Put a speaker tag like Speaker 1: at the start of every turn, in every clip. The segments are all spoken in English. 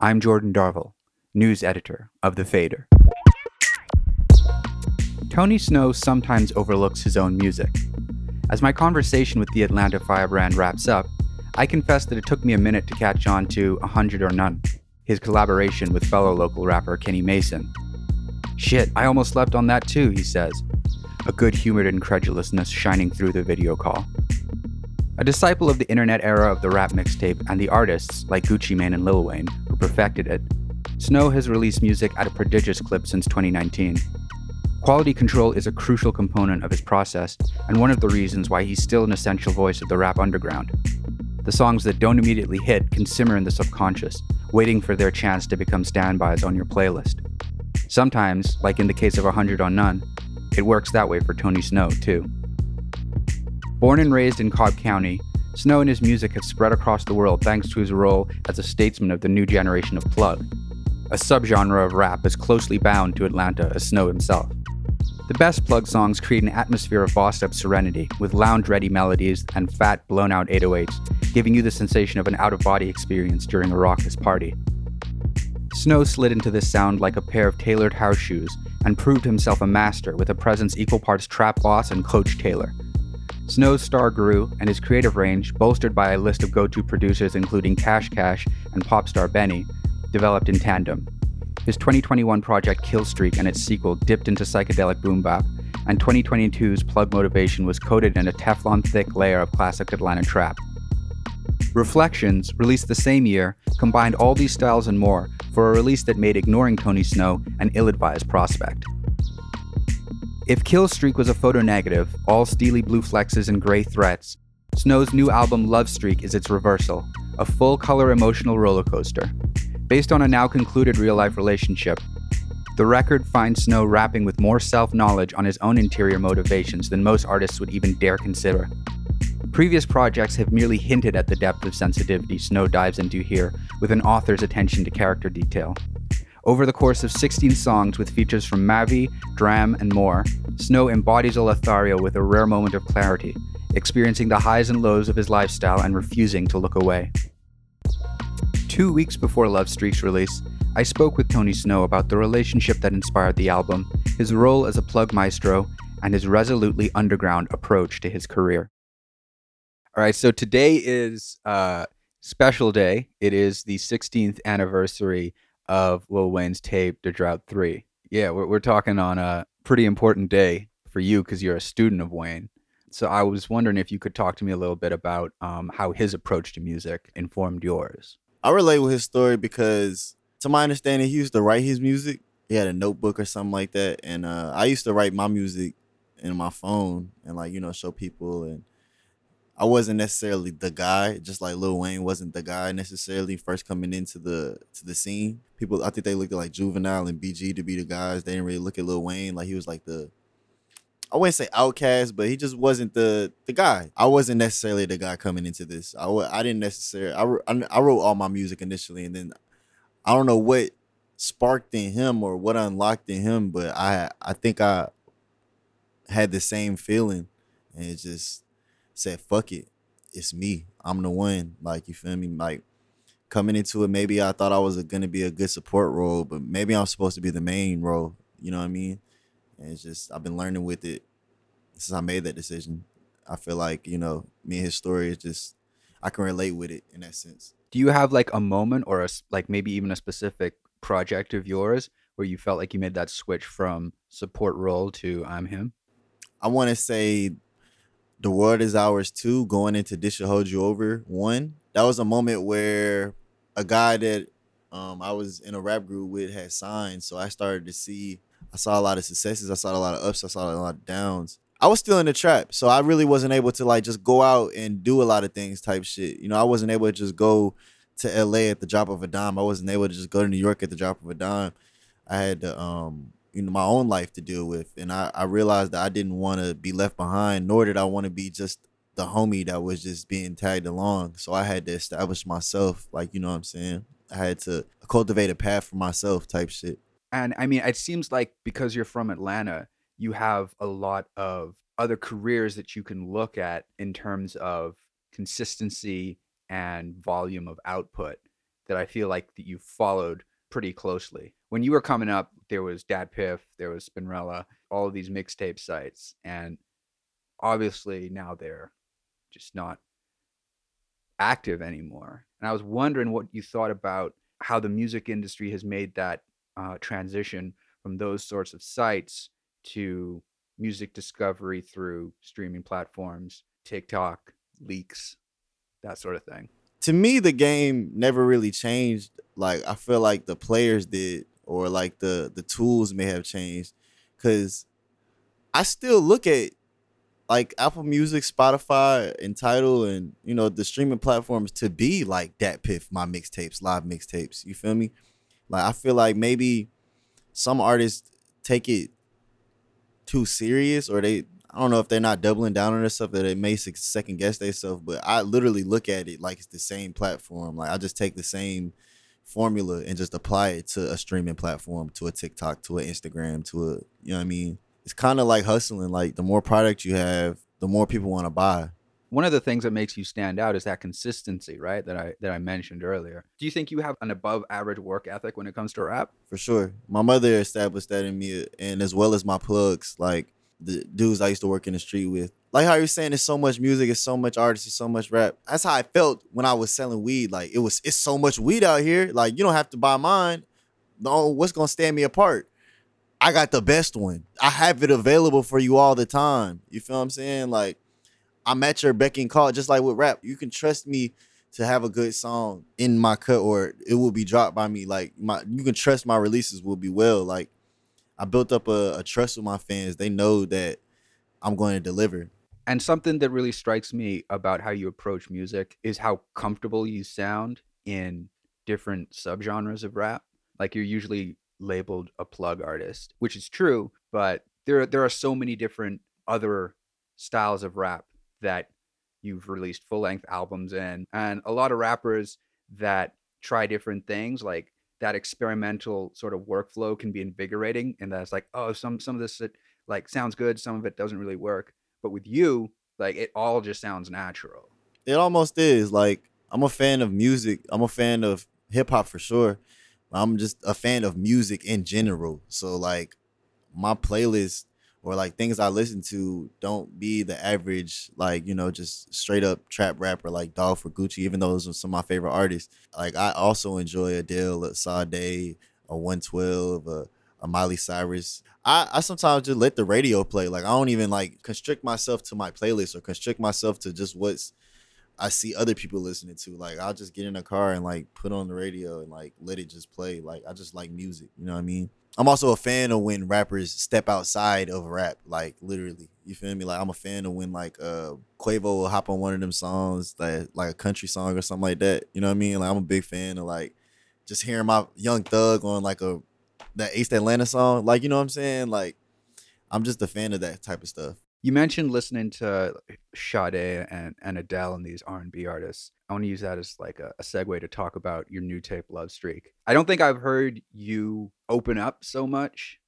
Speaker 1: I'm Jordan Darville, news editor of The Fader. Tony Shhnow sometimes overlooks his own music. As my conversation with the Atlanta firebrand wraps up, I confess that it took me a minute to catch on to A Hundred or None, his collaboration with fellow local rapper Kenny Mason. Shit, I almost slept on that too, he says, a good humored incredulousness shining through the video call. A disciple of the internet era of the rap mixtape and the artists like Gucci Mane and Lil Wayne who perfected it, Shhnow has released music at a prodigious clip since 2019. Quality control is a crucial component of his process and one of the reasons why he's still an essential voice of the rap underground. The songs that don't immediately hit can simmer in the subconscious, waiting for their chance to become standbys on your playlist. Sometimes, like in the case of 100 on None, it works that way for Tony Shhnow, too. Born and raised in Cobb County, Shhnow and his music have spread across the world thanks to his role as a statesman of the new generation of plugg, a subgenre of rap as closely bound to Atlanta as Shhnow himself. The best plugg songs create an atmosphere of bossed up serenity, with lounge ready melodies and fat, blown out 808s, giving you the sensation of an out of body experience during a raucous party. Shhnow slid into this sound like a pair of tailored house shoes and proved himself a master with a presence equal parts trap boss and Coach Taylor, Shhnow's star grew, and his creative range, bolstered by a list of go to producers including Cash Cash and Popstar Benny, developed in tandem. His 2021 project Killstreak and its sequel dipped into psychedelic boom bap, and 2022's Plug Motivation was coated in a Teflon thick layer of classic Atlanta trap. Reflections, released the same year, combined all these styles and more for a release that made ignoring Tony Shhnow an ill advised prospect. If Killstreak was a photo negative, all steely blue flexes and gray threats, Shhnow's new album Love Streak is its reversal, a full color emotional roller coaster. Based on a now concluded real life relationship, the record finds Shhnow rapping with more self knowledge on his own interior motivations than most artists would even dare consider. Previous projects have merely hinted at the depth of sensitivity Shhnow dives into here, with an author's attention to character detail. Over the course of 16 songs with features from Mavi, Dram, and more, Shhnow embodies a Lothario with a rare moment of clarity, experiencing the highs and lows of his lifestyle and refusing to look away. Two weeks before Love Streak's release, I spoke with Tony Shhnow about the relationship that inspired the album, his role as a plugg maestro, and his resolutely underground approach to his career. All right, so today is a special day. It is the 16th anniversary of Lil Wayne's tape, The Drought 3. Yeah, we're, we're talking on a pretty important day for you because you're a student of Wayne. So I was wondering if you could talk to me a little bit about um, how his approach to music informed yours.
Speaker 2: I relate with his story because, to my understanding, he used to write his music. He had a notebook or something like that, and uh, I used to write my music in my phone and like you know show people and I wasn't necessarily the guy, just like Lil Wayne wasn't the guy necessarily first coming into the to the scene. People, I think they looked at like Juvenile and BG to be the guys. They didn't really look at Lil Wayne like he was like the I wouldn't say outcast, but he just wasn't the the guy. I wasn't necessarily the guy coming into this. I I didn't necessarily. I, I wrote all my music initially, and then I don't know what sparked in him or what unlocked in him, but I I think I had the same feeling, and it just said, fuck it. It's me. I'm the one. Like, you feel me? Like, coming into it, maybe I thought I was going to be a good support role, but maybe I'm supposed to be the main role. You know what I mean? And it's just, I've been learning with it since I made that decision. I feel like, you know, me and his story is just, I can relate with it in that sense.
Speaker 1: Do you have like a moment or a, like maybe even a specific project of yours where you felt like you made that switch from support role to I'm him?
Speaker 2: I want to say the World Is Ours 2 going into This Should Hold You Over 1. That was a moment where a guy that um, I was in a rap group with had signed. So I started to see, I saw a lot of successes. I saw a lot of ups. I saw a lot of downs. I was still in the trap. So I really wasn't able to like just go out and do a lot of things type shit. You know, I wasn't able to just go to LA at the drop of a dime. I wasn't able to just go to New York at the drop of a dime. I had to um you know my own life to deal with and I, I realized that I didn't want to be left behind nor did I want to be just the homie that was just being tagged along. So I had to establish myself, like you know what I'm saying? I had to cultivate a path for myself type shit.
Speaker 1: And I mean, it seems like because you're from Atlanta, you have a lot of other careers that you can look at in terms of consistency and volume of output that I feel like that you followed pretty closely. When you were coming up, there was DatPiff, there was Spinrilla, all of these mixtape sites, and obviously now they're just not active anymore. And I was wondering what you thought about how the music industry has made that uh, transition from those sorts of sites to music discovery through streaming platforms, TikTok, leaks, that sort of thing.
Speaker 2: To me, the game never really changed. Like I feel like the players did, or like the the tools may have changed, because I still look at like Apple Music, Spotify, and Tidal, and you know the streaming platforms to be like that. DatPiff, my mixtapes, live mixtapes. You feel me? Like I feel like maybe some artists take it too serious, or they I don't know if they're not doubling down on this stuff that they may second guess themselves. But I literally look at it like it's the same platform. Like I just take the same formula and just apply it to a streaming platform, to a TikTok, to an Instagram, to a you know what I mean it's kind of like hustling. Like the more product you have, the more people want to buy.
Speaker 1: One of the things that makes you stand out is that consistency, right? That I that I mentioned earlier. Do you think you have an above average work ethic when it comes to rap?
Speaker 2: For sure. My mother established that in me and as well as my plugs, like the dudes I used to work in the street with. Like how you're saying there's so much music, it's so much artists, it's so much rap. That's how I felt when I was selling weed. Like it was it's so much weed out here. Like you don't have to buy mine. No, what's gonna stand me apart? I got the best one. I have it available for you all the time. You feel what I'm saying? Like I'm at your beck and call, just like with rap. You can trust me to have a good song in my cut, or it will be dropped by me. Like my, you can trust my releases will be well. Like I built up a, a trust with my fans. They know that I'm going to deliver.
Speaker 1: And something that really strikes me about how you approach music is how comfortable you sound in different subgenres of rap. Like you're usually labeled a plugg artist, which is true, but there there are so many different other styles of rap that you've released full length albums in, and a lot of rappers that try different things like that experimental sort of workflow can be invigorating and that's like oh some some of this like sounds good some of it doesn't really work but with you like it all just sounds natural
Speaker 2: it almost is like i'm a fan of music i'm a fan of hip-hop for sure I'm just a fan of music in general. So like my playlist or like things I listen to don't be the average like you know just straight up trap rapper like Dolph or Gucci. Even though those are some of my favorite artists. Like I also enjoy Adele, a Sade, a 112, a, a Miley Cyrus. I, I sometimes just let the radio play. Like I don't even like constrict myself to my playlist or constrict myself to just what's I see other people listening to. Like I'll just get in a car and like put on the radio and like let it just play. Like I just like music. You know what I mean? I'm also a fan of when rappers step outside of rap, like literally. You feel me? Like I'm a fan of when like uh Quavo will hop on one of them songs, like like a country song or something like that. You know what I mean? Like I'm a big fan of like just hearing my Young Thug on like a that East Atlanta song. Like you know what I'm saying? Like I'm just a fan of that type of stuff.
Speaker 1: You mentioned listening to Sade and, and Adele and these R and B artists. I want to use that as like a, a, segue to talk about your new tape, Love Streak. I don't think I've heard you open up so much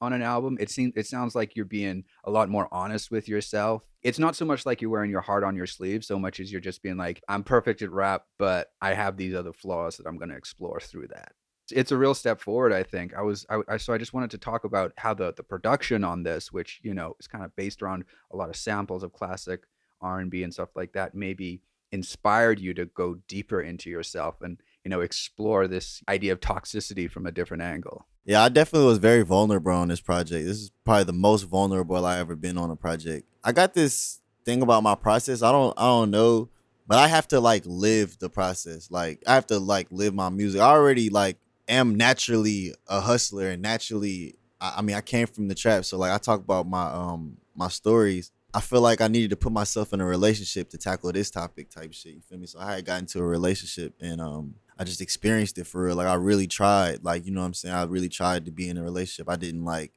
Speaker 1: on an album. It seems it sounds like you're being a lot more honest with yourself. It's not so much like you're wearing your heart on your sleeve, so much as you're just being like, I'm perfect at rap, but I have these other flaws that I'm to explore through that it's a real step forward i think. I was I, I, so i just wanted to talk about how the the production on this which you know is kind of based around a lot of samples of classic r&b and stuff like that maybe inspired you to go deeper into yourself and you know explore this idea of toxicity from a different angle.
Speaker 2: Yeah i definitely was very vulnerable on this project. This is probably the most vulnerable i ever been on a project. I got this thing about my process. I don't i don't know but i have to like live the process. Like i have to like live my music. I already like am naturally a hustler and naturally I, I mean I came from the trap so like I talk about my um my stories I feel like I needed to put myself in a relationship to tackle this topic type shit. You feel me? So I had gotten into a relationship and um I just experienced it for real. Like I really tried. Like, you know what I'm saying? I really tried to be in a relationship. I didn't like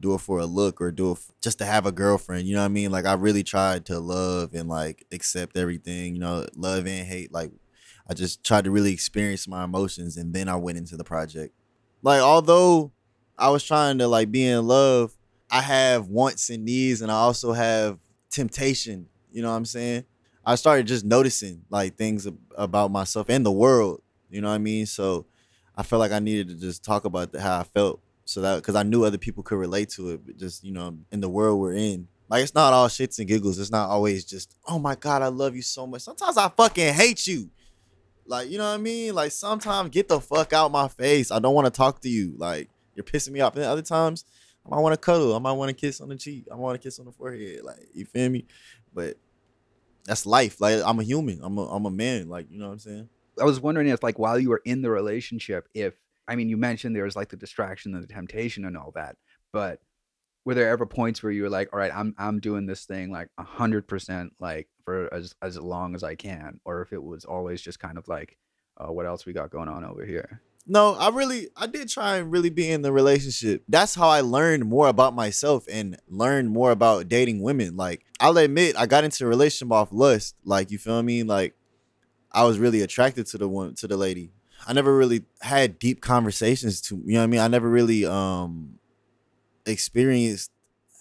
Speaker 2: do it for a look or do it f- just to have a girlfriend. You know what I mean? Like I really tried to love and like accept everything, you know, love and hate. Like I just tried to really experience my emotions and then I went into the project. Like although I was trying to like be in love, I have wants and needs and I also have temptation. You know what I'm saying? I started just noticing like things about myself and the world. You know what I mean? So I felt like I needed to just talk about how I felt so that because I knew other people could relate to it. But just you know, in the world we're in, like it's not all shits and giggles. It's not always just oh my god, I love you so much. Sometimes I fucking hate you. Like you know what I mean? Like sometimes get the fuck out my face. I don't want to talk to you. Like you're pissing me off. And other times I might want to cuddle. I might want to kiss on the cheek. I want to kiss on the forehead. Like you feel me? But that's life. Like I'm a human. I'm a I'm a man. Like you know what I'm saying?
Speaker 1: I was wondering if, like, while you were in the relationship, if I mean, you mentioned there was like the distraction and the temptation and all that, but were there ever points where you were like, "All right, I'm I'm doing this thing like a hundred percent, like for as as long as I can," or if it was always just kind of like, uh, "What else we got going on over here?"
Speaker 2: No, I really I did try and really be in the relationship. That's how I learned more about myself and learned more about dating women. Like I'll admit I got into a relationship off lust. Like you feel me? Like I was really attracted to the one to the lady. I never really had deep conversations to you know what I mean? I never really um experienced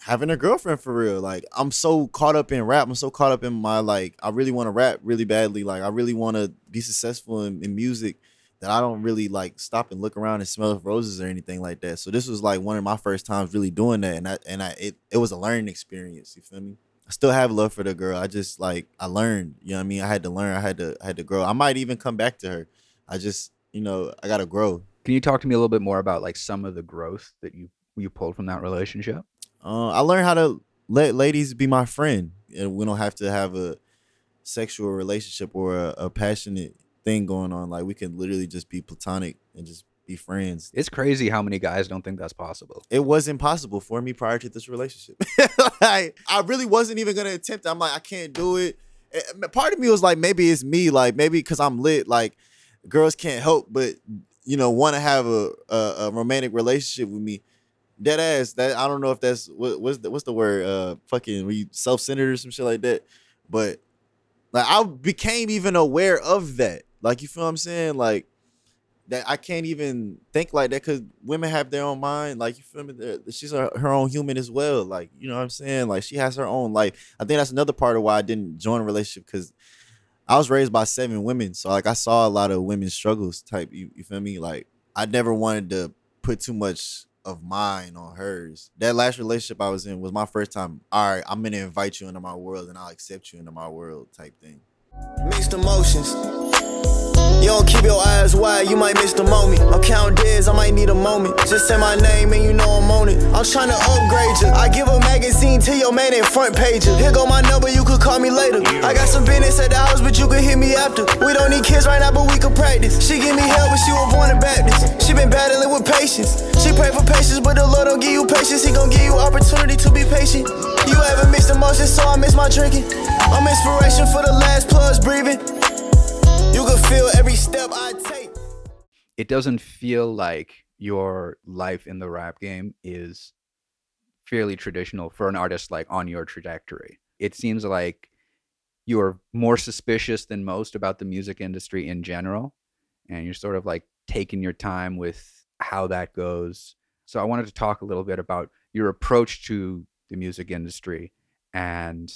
Speaker 2: having a girlfriend for real. Like I'm so caught up in rap. I'm so caught up in my like I really want to rap really badly. Like I really want to be successful in, in music that I don't really like stop and look around and smell roses or anything like that. So this was like one of my first times really doing that, and I and I it it was a learning experience. You feel me? I still have love for the girl. I just like I learned. You know what I mean? I had to learn. I had to I had to grow. I might even come back to her. I just you know I gotta grow.
Speaker 1: Can you talk to me a little bit more about like some of the growth that you you pulled from that relationship?
Speaker 2: Uh, I learned how to let ladies be my friend, and we don't have to have a sexual relationship or a, a passionate thing going on. Like we can literally just be platonic and just be friends.
Speaker 1: It's crazy how many guys don't think that's possible.
Speaker 2: It was impossible for me prior to this relationship. like, I really wasn't even gonna attempt. it. I'm like, I can't do it. Part of me was like, maybe it's me. Like maybe because I'm lit. Like girls can't help but you know want to have a, a a romantic relationship with me. Dead ass. That I don't know if that's what, what's the what's the word? Uh, fucking you self centered or some shit like that. But like I became even aware of that. Like you feel what I'm saying? Like that I can't even think like that because women have their own mind. Like you feel me? They're- She's her, her own human as well. Like you know what I'm saying? Like she has her own life. I think that's another part of why I didn't join a relationship because I was raised by seven women, so like I saw a lot of women's struggles. Type you, you feel me? Like I never wanted to put too much of mine on hers. That last relationship I was in was my first time. All right, I'm gonna invite you into my world and I'll accept you into my world. Type thing.
Speaker 3: Mixed emotions. You don't keep your eyes wide, you might miss the moment. I'm counting days, I might need a moment. Just say my name and you know I'm on it. I'm trying to upgrade you. I give a magazine to your man in front page. Here go my number, you could call me later. I got some business at the house, but you could hit me after. We don't need kids right now, but we could practice. She give me hell, but she was born a Baptist. She been battling with patience. She pray for patience, but the Lord don't give you patience. He gon' give you opportunity to be patient. You haven't mixed emotions, so I miss my drinking. I'm inspiration for the last plus breathing. You can feel every step I take.
Speaker 1: It doesn't feel like your life in the rap game is fairly traditional for an artist like on your trajectory. It seems like you are more suspicious than most about the music industry in general, and you're sort of like taking your time with how that goes. So I wanted to talk a little bit about your approach to the music industry and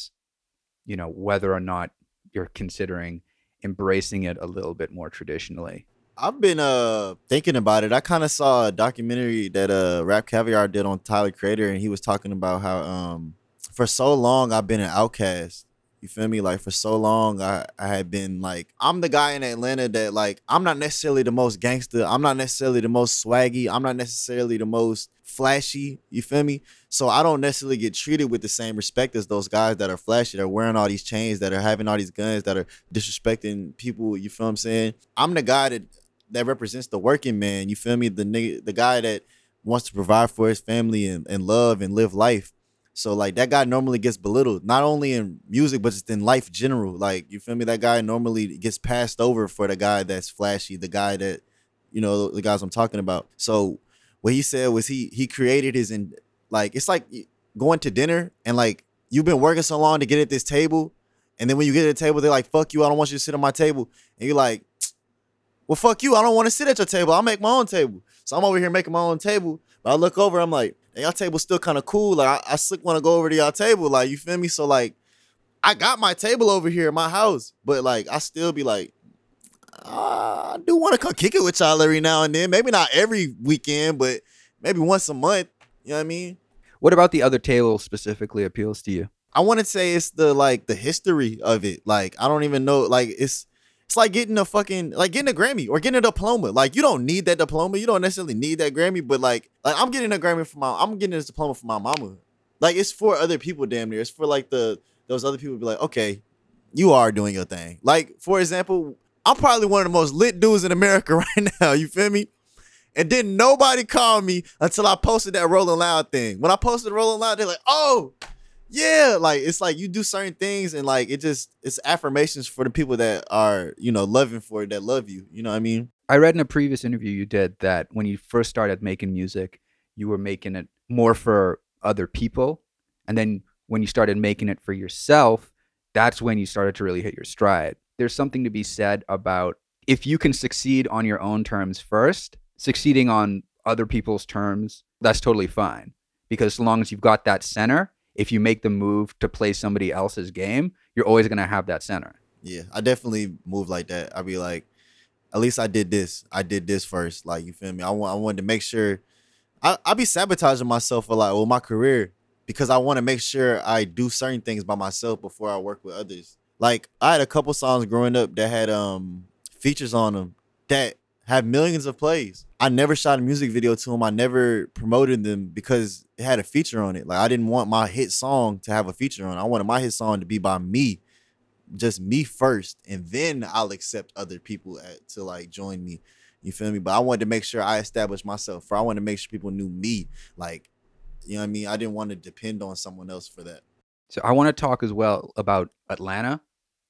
Speaker 1: you know whether or not you're considering embracing it a little bit more traditionally.
Speaker 2: I've been uh thinking about it. I kind of saw a documentary that uh Rap Caviar did on Tyler Creator, and he was talking about how um for so long I've been an outcast. You feel me? Like for so long I I had been like I'm the guy in Atlanta that like I'm not necessarily the most gangster. I'm not necessarily the most swaggy. I'm not necessarily the most flashy. You feel me? So I don't necessarily get treated with the same respect as those guys that are flashy, that are wearing all these chains, that are having all these guns, that are disrespecting people. You feel I'm saying? I'm the guy that that represents the working man. You feel me? The nigga, the guy that wants to provide for his family and, and love and live life. So like that guy normally gets belittled, not only in music but just in life general. Like you feel me? That guy normally gets passed over for the guy that's flashy, the guy that you know the guys I'm talking about. So what he said was he he created his in like it's like going to dinner and like you've been working so long to get at this table, and then when you get at the table, they're like, "Fuck you! I don't want you to sit at my table," and you're like, "Well, fuck you! I don't want to sit at your table. I'll make my own table." So I'm over here making my own table, but I look over, I'm like, hey, "Y'all table still kind of cool." Like I, I slick want to go over to y'all table, like you feel me? So like, I got my table over here in my house, but like I still be like, uh, I do want to come kick it with y'all every now and then. Maybe not every weekend, but maybe once a month. You know what I mean?
Speaker 1: What about the other table specifically appeals to you?
Speaker 2: I want to say it's the like the history of it. Like I don't even know. Like it's it's like getting a fucking like getting a Grammy or getting a diploma. Like you don't need that diploma. You don't necessarily need that Grammy, but like like I'm getting a Grammy for my I'm getting this diploma for my mama. Like it's for other people damn near. It's for like the those other people be like, okay, you are doing your thing. Like, for example, I'm probably one of the most lit dudes in America right now. You feel me? And then nobody called me until I posted that Rolling Loud thing. When I posted Rolling Loud, they're like, oh, yeah. Like it's like you do certain things and like it just it's affirmations for the people that are, you know, loving for it, that love you. You know what I mean?
Speaker 1: I read in a previous interview you did that when you first started making music, you were making it more for other people. And then when you started making it for yourself, that's when you started to really hit your stride. There's something to be said about if you can succeed on your own terms first, succeeding on other people's terms, that's totally fine. Because as long as you've got that center, if you make the move to play somebody else's game, you're always to have that center.
Speaker 2: Yeah, I definitely move like that. I'd be like, at least I did this. I did this first. Like, you feel me? I want I wanted to make sure I, I be sabotaging myself a lot with my career because I want to make sure I do certain things by myself before I work with others. Like I had a couple songs growing up that had um features on them that have millions of plays. I never shot a music video to them. I never promoted them because it had a feature on it. Like I didn't want my hit song to have a feature on. it. I wanted my hit song to be by me, just me first, and then I'll accept other people at, to like join me. You feel me? But I wanted to make sure I established myself. For I wanted to make sure people knew me. Like, you know what I mean? I didn't want to depend on someone else for that.
Speaker 1: So I want to talk as well about Atlanta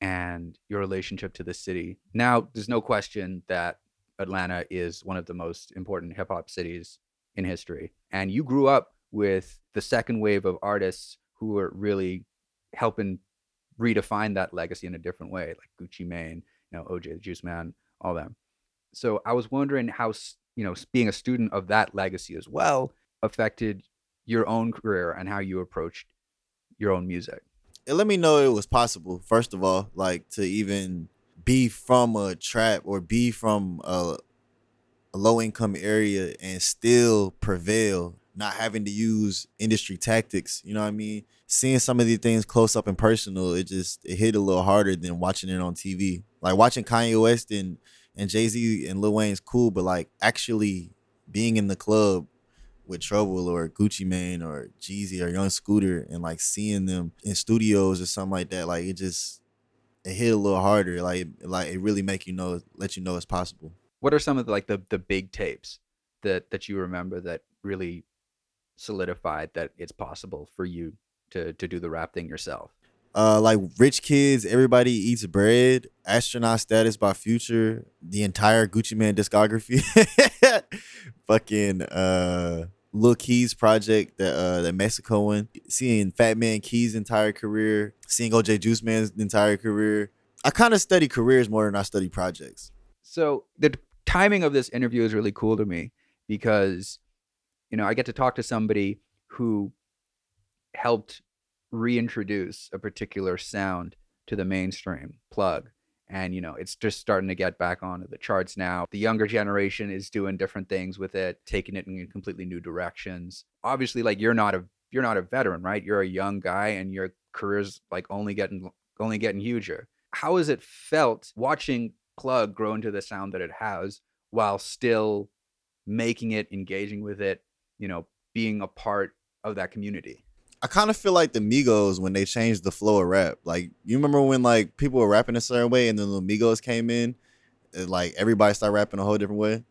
Speaker 1: and your relationship to the city. Now, there's no question that Atlanta is one of the most important hip hop cities in history. And you grew up with the second wave of artists who were really helping redefine that legacy in a different way, like Gucci Mane, you know, OJ the Juice Man, all them. So I was wondering how, you know, being a student of that legacy as well affected your own career and how you approached your own music.
Speaker 2: It let me know it was possible, first of all, like to even be from a trap or be from a, a low income area and still prevail, not having to use industry tactics. You know what I mean? Seeing some of these things close up and personal, it just it hit a little harder than watching it on TV. Like watching Kanye West and and Jay Z and Lil Wayne's cool, but like actually being in the club with Trouble or Gucci Mane or Jeezy or Young Scooter and like seeing them in studios or something like that, like it just it hit a little harder. Like like it really make you know let you know it's possible.
Speaker 1: What are some of the, like the the big tapes that that you remember that really solidified that it's possible for you to to do the rap thing yourself?
Speaker 2: Uh, like rich kids, everybody eats bread. Astronaut status by Future, the entire Gucci Mane discography. Fucking uh, Lil Keys project, that uh, that Mexico one. Seeing Fat Man Key's entire career, seeing OJ Juice Man's entire career. I kind of study careers more than I study projects.
Speaker 1: So the timing of this interview is really cool to me because, you know, I get to talk to somebody who helped reintroduce a particular sound to the mainstream plug and you know it's just starting to get back onto the charts now. The younger generation is doing different things with it taking it in completely new directions. Obviously like you're not a you're not a veteran right? You're a young guy and your career's like only getting only getting huger. How has it felt watching plug grow into the sound that it has while still making it engaging with it you know being a part of that community
Speaker 2: I kind of feel like the Migos when they changed the flow of rap. Like you remember when like people were rapping a certain way and then the Migos came in, and like everybody started rapping a whole different way.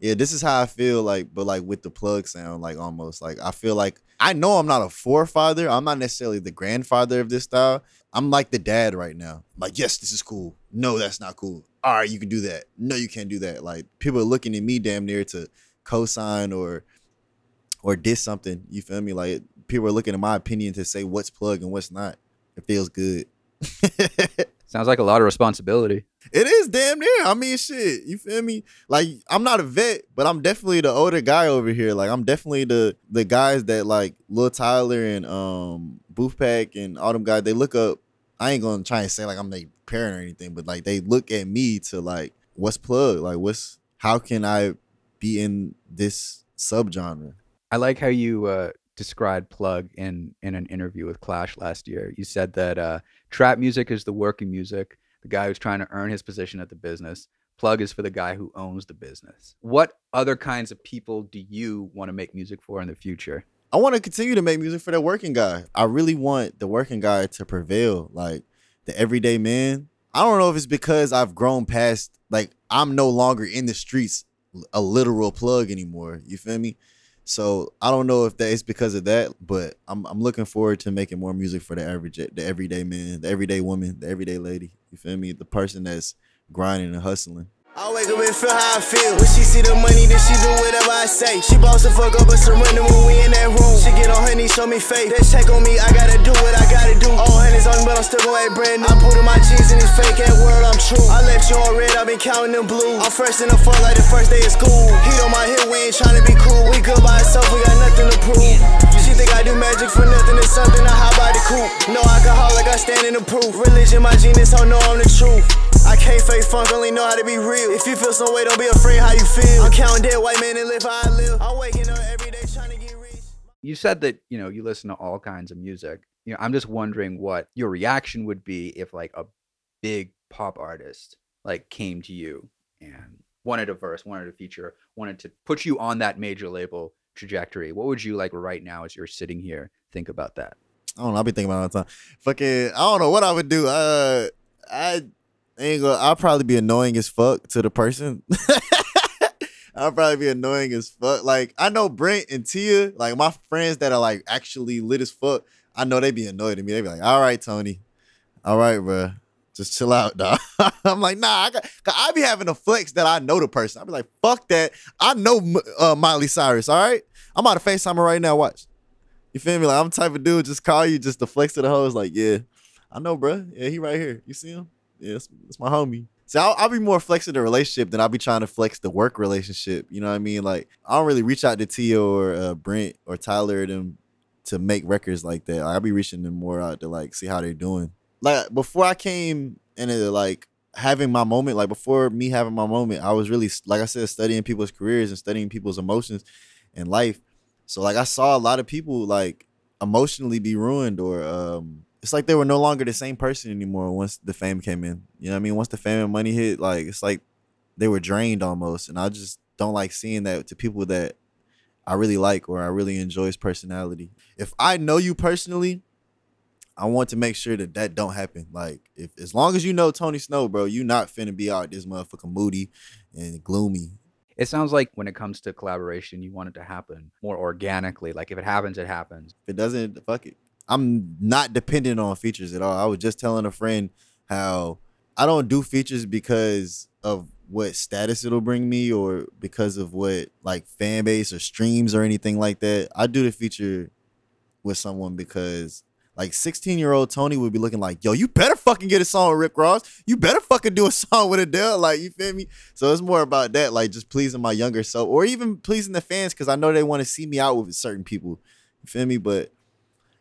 Speaker 2: Yeah, this is how I feel like, but like with the plug sound, like almost like I feel like I know I'm not a forefather. I'm not necessarily the grandfather of this style. I'm like the dad right now. I'm like, yes, this is cool. No, that's not cool. All right, you can do that. No, you can't do that. Like people are looking at me damn near to co-sign or or diss something. You feel me? Like people are looking at my opinion to say what's plug and what's not. It feels good.
Speaker 1: Sounds like a lot of responsibility.
Speaker 2: It is damn near. I mean, shit. You feel me? Like I'm not a vet, but I'm definitely the older guy over here. Like I'm definitely the the guys that like Lil Tyler and um Booth Pack and all them guys. They look up. I ain't gonna try and say like I'm their parent or anything, but like they look at me to like what's plug? Like what's how can I be in this subgenre?
Speaker 1: I like how you uh, described plug in in an interview with Clash last year. You said that uh, trap music is the working music, the guy who's trying to earn his position at the business. Plug is for the guy who owns the business. What other kinds of people do you want to make music for in the future?
Speaker 2: I want to continue to make music for the working guy. I really want the working guy to prevail, like the everyday man. I don't know if it's because I've grown past, like I'm no longer in the streets, a literal plug anymore. You feel me? So I don't know if that is because of that, but I'm I'm looking forward to making more music for the average, the everyday man, the everyday woman, the everyday lady. You feel me? The person that's grinding and hustling.
Speaker 3: I wake up and feel how I feel. When she see the money, then she do whatever I say. She boss the fuck up, but surrender when we in that room. She get on her knees, show me faith. Then check on me, I gotta do what I gotta do. All honey's on me, but I'm still gon' act brand new. I put in my jeans in this fake ass world, I'm true. I left you on red, I've been counting them blue. I'm fresh in the front like the first day of school. Heat on my hip, we ain't tryna be cool. We good by ourselves, we got nothing to prove. She think I do magic for nothing, it's something I hide by the coop. No alcoholic, I stand in the proof. Religion, my genius, oh I know I'm the truth. I can't fake funk, only know how to be real. If you feel some way, don't be afraid how you feel. I'm counting dead white men and live how I live. I'm waking up every day trying to get rich.
Speaker 1: You said that, you know, you listen to all kinds of music. You know, I'm just wondering what your reaction would be if like a big pop artist like came to you and wanted a verse, wanted a feature, wanted to put you on that major label trajectory. What would you like right now as you're sitting here think about that?
Speaker 2: I don't know. I'll be thinking about it all the time. Fucking, I don't know what I would do. Uh, I ain't gonna. I'll probably be annoying as fuck to the person. I'll probably be annoying as fuck. Like I know Brent and Tia, like my friends that are like actually lit as fuck. I know they be annoyed at me. They be like, "All right, Tony, all right, bro, just chill out, dog." I'm like, "Nah, I got." I be having a flex that I know the person. I be like, "Fuck that, I know uh, Miley Cyrus." All right, I'm out of FaceTime right now. Watch. You feel me? Like I'm the type of dude just call you just to flex to the hoes. Like, yeah, I know, bro. Yeah, he right here. You see him? It's, it's my homie. So I'll, I'll, be more flexing the relationship than I'll be trying to flex the work relationship. You know what I mean? Like I don't really reach out to Tia or uh, Brent or Tyler or them to make records like that. I'll be reaching them more out to like see how they're doing. Like before I came into like having my moment, like before me having my moment, I was really like I said, studying people's careers and studying people's emotions and life. So like I saw a lot of people like emotionally be ruined or um it's like they were no longer the same person anymore once the fame came in. You know what I mean? Once the fame and money hit, like it's like they were drained almost. And I just don't like seeing that to people that I really like or I really enjoy his personality. If I know you personally, I want to make sure that that don't happen. Like if as long as you know Tony Shhnow, bro, you not finna be out this motherfucker moody and gloomy
Speaker 1: it sounds like when it comes to collaboration, you want it to happen more organically. Like if it happens, it happens.
Speaker 2: If it doesn't, fuck it. I'm not dependent on features at all. I was just telling a friend how I don't do features because of what status it'll bring me or because of what like fan base or streams or anything like that. I do the feature with someone because like 16 year old Tony would be looking like, yo, you better fucking get a song with Rick Ross. You better fucking do a song with Adele. Like, you feel me? So it's more about that, like just pleasing my younger self or even pleasing the fans because I know they want to see me out with certain people. You feel me? But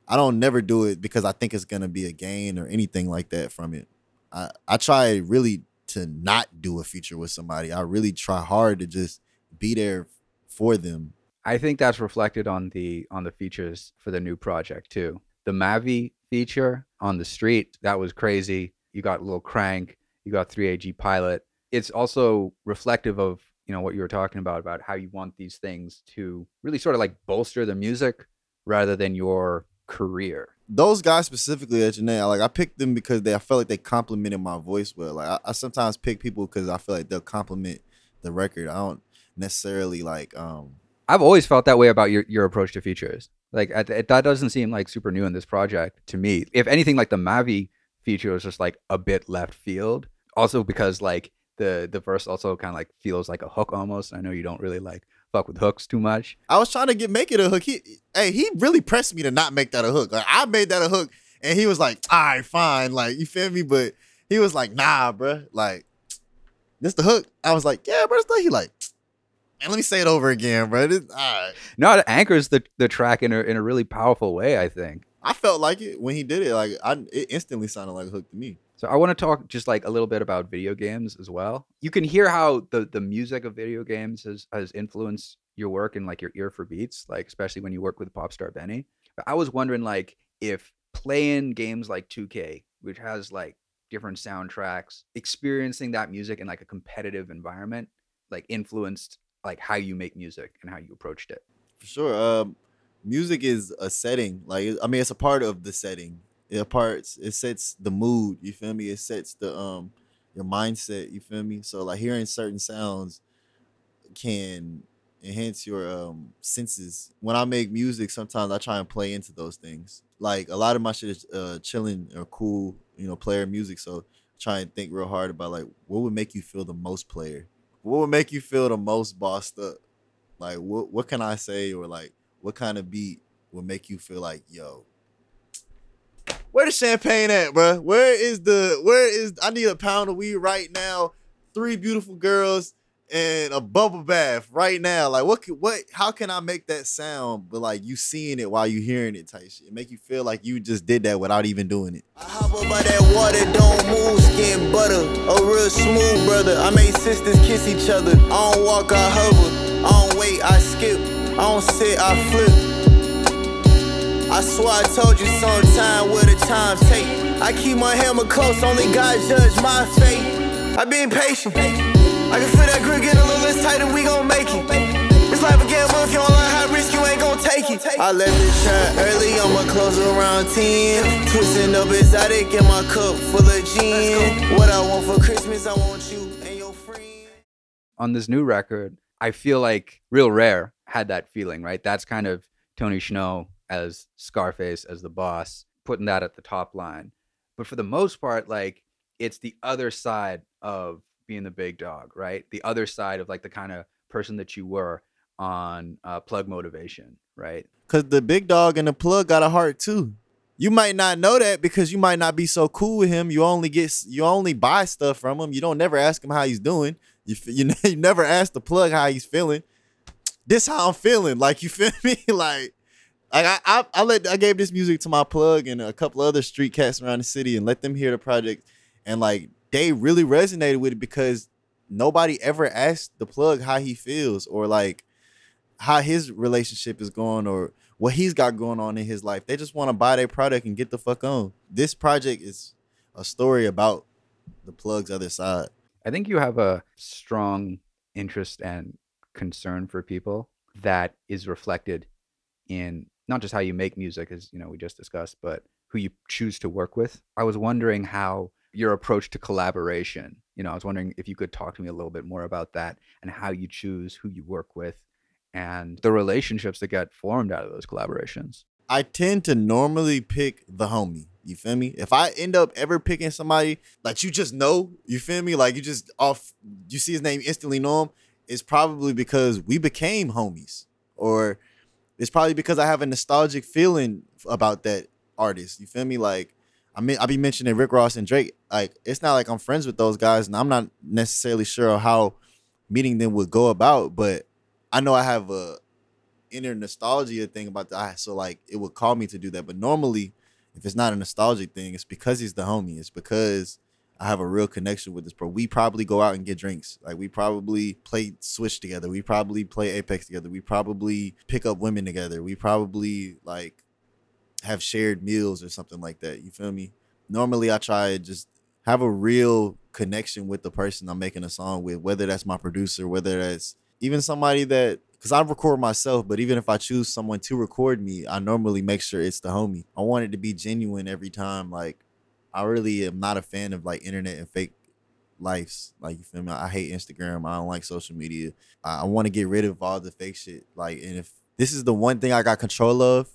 Speaker 2: I don't never do it because I think it's gonna be a gain or anything like that from it. I, I try really to not do a feature with somebody. I really try hard to just be there for them.
Speaker 1: I think that's reflected on the on the features for the new project too the Mavi feature on the street, that was crazy. You got Lil Crank, you got 3AG Pilot. It's also reflective of, you know, what you were talking about, about how you want these things to really sort of like bolster the music rather than your career.
Speaker 2: Those guys specifically at Janae, like I picked them because they I felt like they complimented my voice well. Like I, I sometimes pick people because I feel like they'll compliment the record. I don't necessarily like um
Speaker 1: I've always felt that way about your your approach to features. Like that doesn't seem like super new in this project to me. If anything, like the Mavi feature was just like a bit left field. Also because like the the verse also kind of like feels like a hook almost. I know you don't really like fuck with hooks too much.
Speaker 2: I was trying to get make it a hook. He hey, he really pressed me to not make that a hook. Like I made that a hook and he was like, all right, fine. Like, you feel me? But he was like, nah, bruh. Like, this the hook. I was like, yeah, bro, it's the he like, and let me say it over again, bro. This, all right.
Speaker 1: No, it anchors the, the track in a in a really powerful way, I think.
Speaker 2: I felt like it when he did it. Like I it instantly sounded like a hook to me.
Speaker 1: So I want to talk just like a little bit about video games as well. You can hear how the the music of video games has has influenced your work and like your ear for beats, like especially when you work with Popstar Benny. But I was wondering like if playing games like 2K, which has like different soundtracks, experiencing that music in like a competitive environment, like influenced like how you make music and how you approached it.
Speaker 2: For sure. Um music is a setting. Like I mean it's a part of the setting it parts it sets the mood you feel me? It sets the um your mindset you feel me? So like hearing certain sounds can enhance your um senses. When i make music sometimes i try and play into those things. Like a lot of my shit is uh chilling or cool you know player music. So try and think real hard about like what would make you feel the most player? What would make you feel the most bossed up? Like what what can i say or like what kind of beat would make you feel like yo where the champagne at, bro? Where is the where is I need a pound of weed right now, three beautiful girls and a bubble bath right now. Like what what how can I make that sound but like you seeing it while you hearing it type shit? Make you feel like you just did that without even doing it.
Speaker 3: I hop up by that water, don't move, skin butter. A real smooth brother. I make sisters kiss each other. I don't walk, I hover. I don't wait, I skip. I don't sit, I flip. I swear I told you sometime where the time take. I keep my hammer close, only God judge my fate. I been patient. I can feel that grip get a little less tighter, we gon' make it. It's life a gamble if you don't learn how risk, you ain't gon' take it. I left the early, around 10. Twisting up exotic in my cup full of gin. What I want for Christmas, I want you and your friend.
Speaker 1: On this new record, I feel like Real Rare had that feeling, right? That's kind of Tony Shhnow as Scarface as the boss, putting that at the top line. But for the most part, like it's the other side of being the big dog, right? The other side of like the kind of person that you were on uh, plug motivation, right?
Speaker 2: Cause the big dog and the plug got a heart too. You might not know that because you might not be so cool with him. You only get you only buy stuff from him. You don't never ask him how he's doing. You you, you never ask the plug how he's feeling. This how I'm feeling. Like you feel me? Like like I, I, I let I gave this music to my plug and a couple other street cats around the city and let them hear the project, and like they really resonated with it because nobody ever asked the plug how he feels or like how his relationship is going or what he's got going on in his life. They just want to buy their product and get the fuck on. This project is a story about the plug's other side.
Speaker 1: I think you have a strong interest and concern for people that is reflected in not just how you make music, as you know we just discussed, but who you choose to work with. I was wondering how your approach to collaboration. You know, I was wondering if you could talk to me a little bit more about that and how you choose who you work with and the relationships that get formed out of those collaborations.
Speaker 2: I tend to normally pick the homie. You feel me? If I end up ever picking somebody like you just know, you feel me? Like you just off, you see his name instantly know him. It's probably because we became homies, or it's probably because I have a nostalgic feeling about that artist. You feel me? Like I mean, I be mentioning Rick Ross and Drake. Like it's not like I'm friends with those guys, and I'm not necessarily sure how meeting them would go about. But I know I have a inner nostalgia thing about that. So like it would call me to do that. But normally, if it's not a nostalgic thing, it's because he's the homie. It's because I have a real connection with this bro. We probably go out and get drinks. Like we probably play Switch together. We probably play Apex together. We probably pick up women together. We probably like have shared meals or something like that. You feel me? Normally I try to just have a real connection with the person I'm making a song with, whether that's my producer, whether that's even somebody that because I record myself, but even if I choose someone to record me, I normally make sure it's the homie. I want it to be genuine every time. Like I really am not a fan of like internet and fake lives. Like you feel me? I hate Instagram. I don't like social media. I, I want to get rid of all the fake shit. Like, and if this is the one thing I got control of,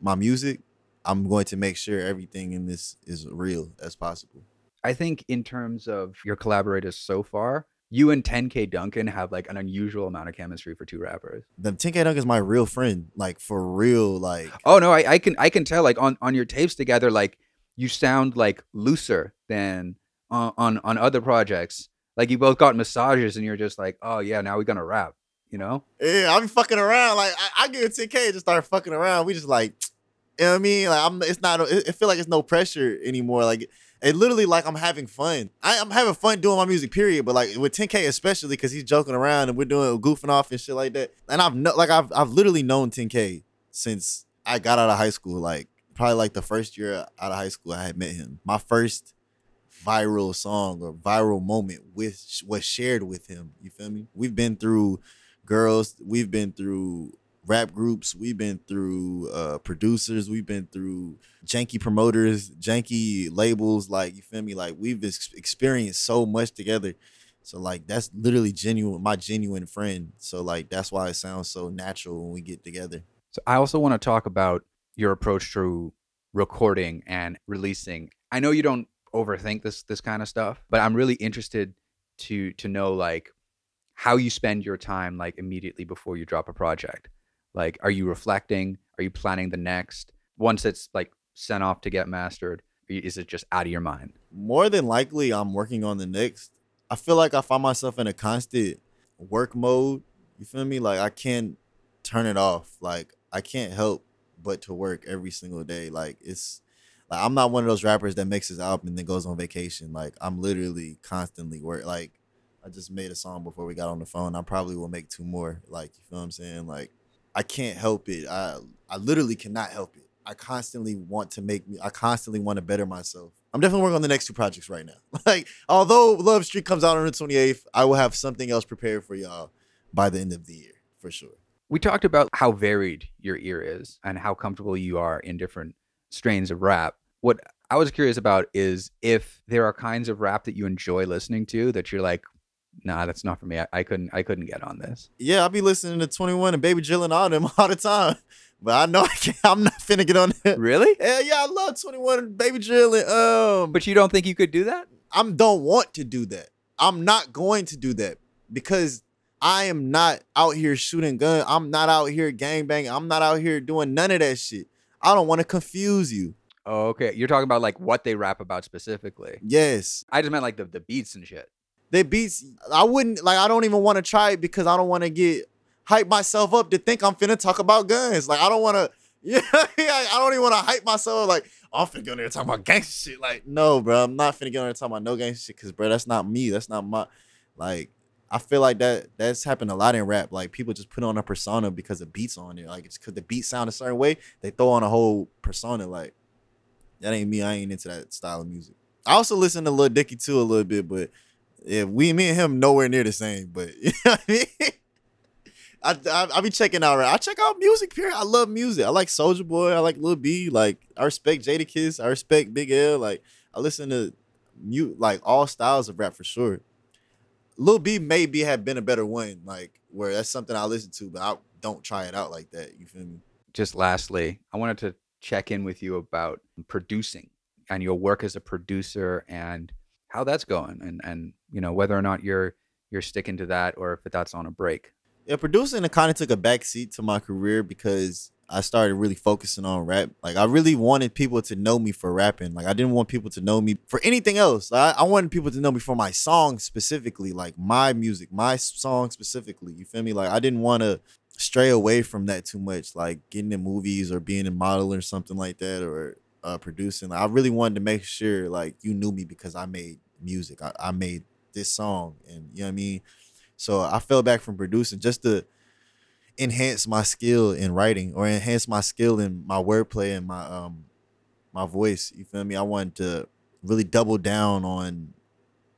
Speaker 2: my music, I'm going to make sure everything in this is real as possible.
Speaker 1: I think in terms of your collaborators so far, you and 10K Duncan have like an unusual amount of chemistry for two rappers.
Speaker 2: The 10K Duncan is my real friend, like for real. Like,
Speaker 1: Oh no, I, I can I can tell like on on your tapes together, like you sound like looser than on on, on other projects. Like you both got massages and you're just like, oh yeah, now we're gonna rap. You know?
Speaker 2: yeah, I'm fucking around. Like, I, I get 10K and just start fucking around. We just like, you know what I mean? Like, I'm. It's not. It, it feel like it's no pressure anymore. Like. It literally like I'm having fun. I, I'm having fun doing my music, period. But like with 10K especially, because he's joking around and we're doing goofing off and shit like that. And I've no, like I've I've literally known 10K since I got out of high school. Like probably like the first year out of high school, I had met him. My first viral song or viral moment with was shared with him. You feel me? We've been through girls. We've been through rap groups. We've been through uh, producers. We've been through janky promoters, janky labels. Like you feel me? Like we've ex- experienced so much together. So like that's literally genuine, my genuine friend. So like that's why it sounds so natural when we get together.
Speaker 1: So I also want to talk about your approach to recording and releasing. I know you don't overthink this this kind of stuff, but I'm really interested to to know like how you spend your time like immediately before you drop a project. Like are you reflecting? Are you planning the next? Once it's like sent off to get mastered, is it just out of your mind?
Speaker 2: More than likely, I'm working on the next. I feel like I find myself in a constant work mode. You feel me? Like I can't turn it off. Like I can't help but to work every single day. Like it's like I'm not one of those rappers that makes his album and then goes on vacation. Like I'm literally constantly work. Like I just made a song before we got on the phone. I probably will make two more. Like you feel what I'm saying? Like I can't help it. I I literally cannot help it. I constantly want to make me. I constantly want to better myself. I'm definitely working on the next two projects right now. Like although Love Streak comes out on the 28th, I will have something else prepared for y'all by the end of the year for sure.
Speaker 1: We talked about how varied your ear is and how comfortable you are in different strains of rap. What I was curious about is if there are kinds of rap that you enjoy listening to that you're like, nah, that's not for me. I, I couldn't I couldn't get on this.
Speaker 2: Yeah, I'll be listening to 21 and Baby Jill and all them all the time. But I know I can't, I'm not finna get on that.
Speaker 1: Really?
Speaker 2: Hell yeah, I love 21 and Baby Jill and um
Speaker 1: But you don't think you could do that?
Speaker 2: I don't want to do that. I'm not going to do that because I am not out here shooting guns. I'm not out here gang gangbanging. I'm not out here doing none of that shit. I don't want to confuse you.
Speaker 1: Oh, okay. You're talking about like what they rap about specifically.
Speaker 2: Yes.
Speaker 1: I just meant like the, the beats and shit.
Speaker 2: They beats I wouldn't like I don't even want to try it because I don't want to get hype myself up to think I'm finna talk about guns. Like I don't want to yeah, I don't even want to hype myself like I'm finna get on there talking about gangster shit. Like, no, bro, I'm not finna get on there talking about no gangster shit because, bro, that's not me. That's not my, like, I feel like that that's happened a lot in rap. Like, people just put on a persona because the beats on there. Like, it's because the beat sound a certain way, they throw on a whole persona. Like, that ain't me. I ain't into that style of music. I also listen to Lil Dicky too a little bit, but yeah, we, me and him, nowhere near the same. But you know what I mean? I, I I be checking out. I check out music. Period. I love music. I like Soulja Boy. I like Lil B. Like I respect Jadakiss. I respect Big L. Like I listen to mute like all styles of rap for sure. Lil B maybe have been a better one. Like where that's something I listen to, but I don't try it out like that. You feel me?
Speaker 1: Just lastly, I wanted to check in with you about producing and your work as a producer and how that's going and and you know whether or not you're you're sticking to that or if that's on a break.
Speaker 2: Yeah, producing it kind of took a backseat to my career because I started really focusing on rap. Like I really wanted people to know me for rapping. Like I didn't want people to know me for anything else. I, I wanted people to know me for my song specifically, like my music, my song specifically. You feel me? Like I didn't want to stray away from that too much, like getting in movies or being a model or something like that, or uh, producing. Like, I really wanted to make sure like you knew me because I made music. I, I made this song, and you know what I mean. So I fell back from producing just to enhance my skill in writing or enhance my skill in my wordplay and my um my voice. You feel me? I wanted to really double down on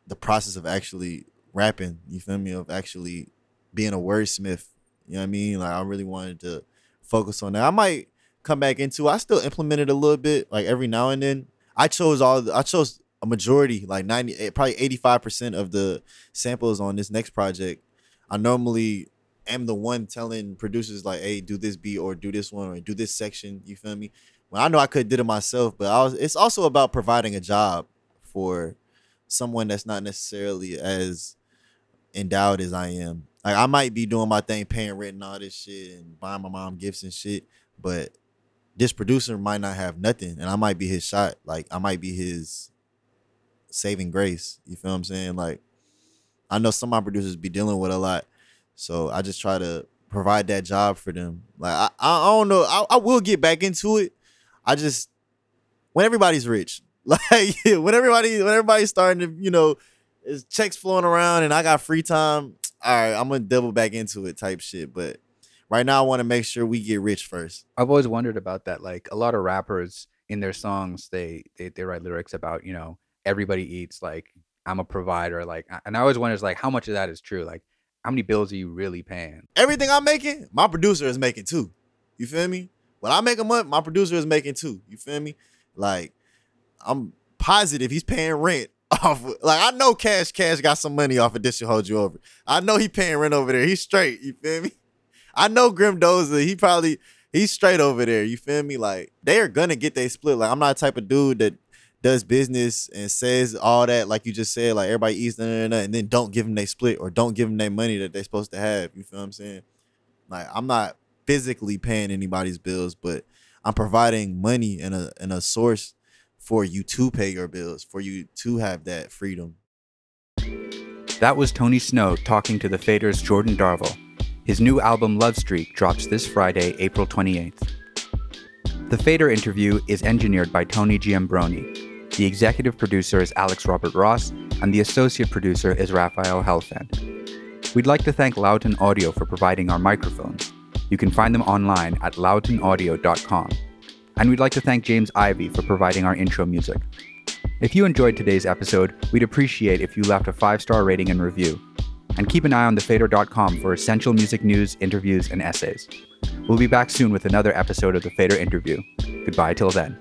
Speaker 2: the process of actually rapping. You feel me? Of actually being a wordsmith. You know what I mean? Like I really wanted to focus on that. I might come back into. I still implement it a little bit, like every now and then. I chose all. The, I chose a majority, like 90, eh, probably 85% of the samples on this next project, I normally am the one telling producers like, hey, do this beat or do this one or do this section. You feel me? Well, I know I could did it myself, but I was, it's also about providing a job for someone that's not necessarily as endowed as I am. Like I might be doing my thing, paying rent and all this shit and buying my mom gifts and shit, but this producer might not have nothing and I might be his shot. Like I might be his saving grace. You feel what I'm saying? Like I know some of my producers be dealing with a lot. So I just try to provide that job for them. Like I, I, don't know. I, I will get back into it. I just when everybody's rich, like when everybody when everybody's starting to, you know, is checks flowing around and I got free time. All right, I'm gonna double back into it type shit. But right now I want to make sure we get rich first.
Speaker 1: I've always wondered about that. Like a lot of rappers in their songs, they they, they write lyrics about, you know, everybody eats, like I'm a provider, like and I always wonder like how much of that is true? Like how many bills are you really paying?
Speaker 2: Everything I'm making, my producer is making too. You feel me? When I make a month, my producer is making too. You feel me? Like I'm positive he's paying rent off. Like I know Cash Cash got some money off of this should hold you over. I know he paying rent over there. He's straight. You feel me? I know Grim Doza. He probably he's straight over there. You feel me? Like they are gonna get they split. Like I'm not the type of dude that does business and says all that, like you just said, like everybody eats and then don't give them they split or don't give them their money that they're supposed to have. You feel what I'm saying? Like I'm not physically paying anybody's bills, but I'm providing money and a and a source for you to pay your bills, for you to have that freedom.
Speaker 1: That was Tony Shhnow talking to the Faders' Jordan Darville. His new album Love Streak drops this Friday, April 28th. The Fader interview is engineered by Tony Giambroni. The executive producer is Alex Robert Ross, and the associate producer is Raphael Helfand. We'd like to thank Loudon Audio for providing our microphones. You can find them online at loudonaudio.com. And we'd like to thank James Ivy for providing our intro music. If you enjoyed today's episode, we'd appreciate if you left a five star rating and review. And keep an eye on thefader.com for essential music news, interviews, and essays. We'll be back soon with another episode of The Fader Interview. Goodbye till then.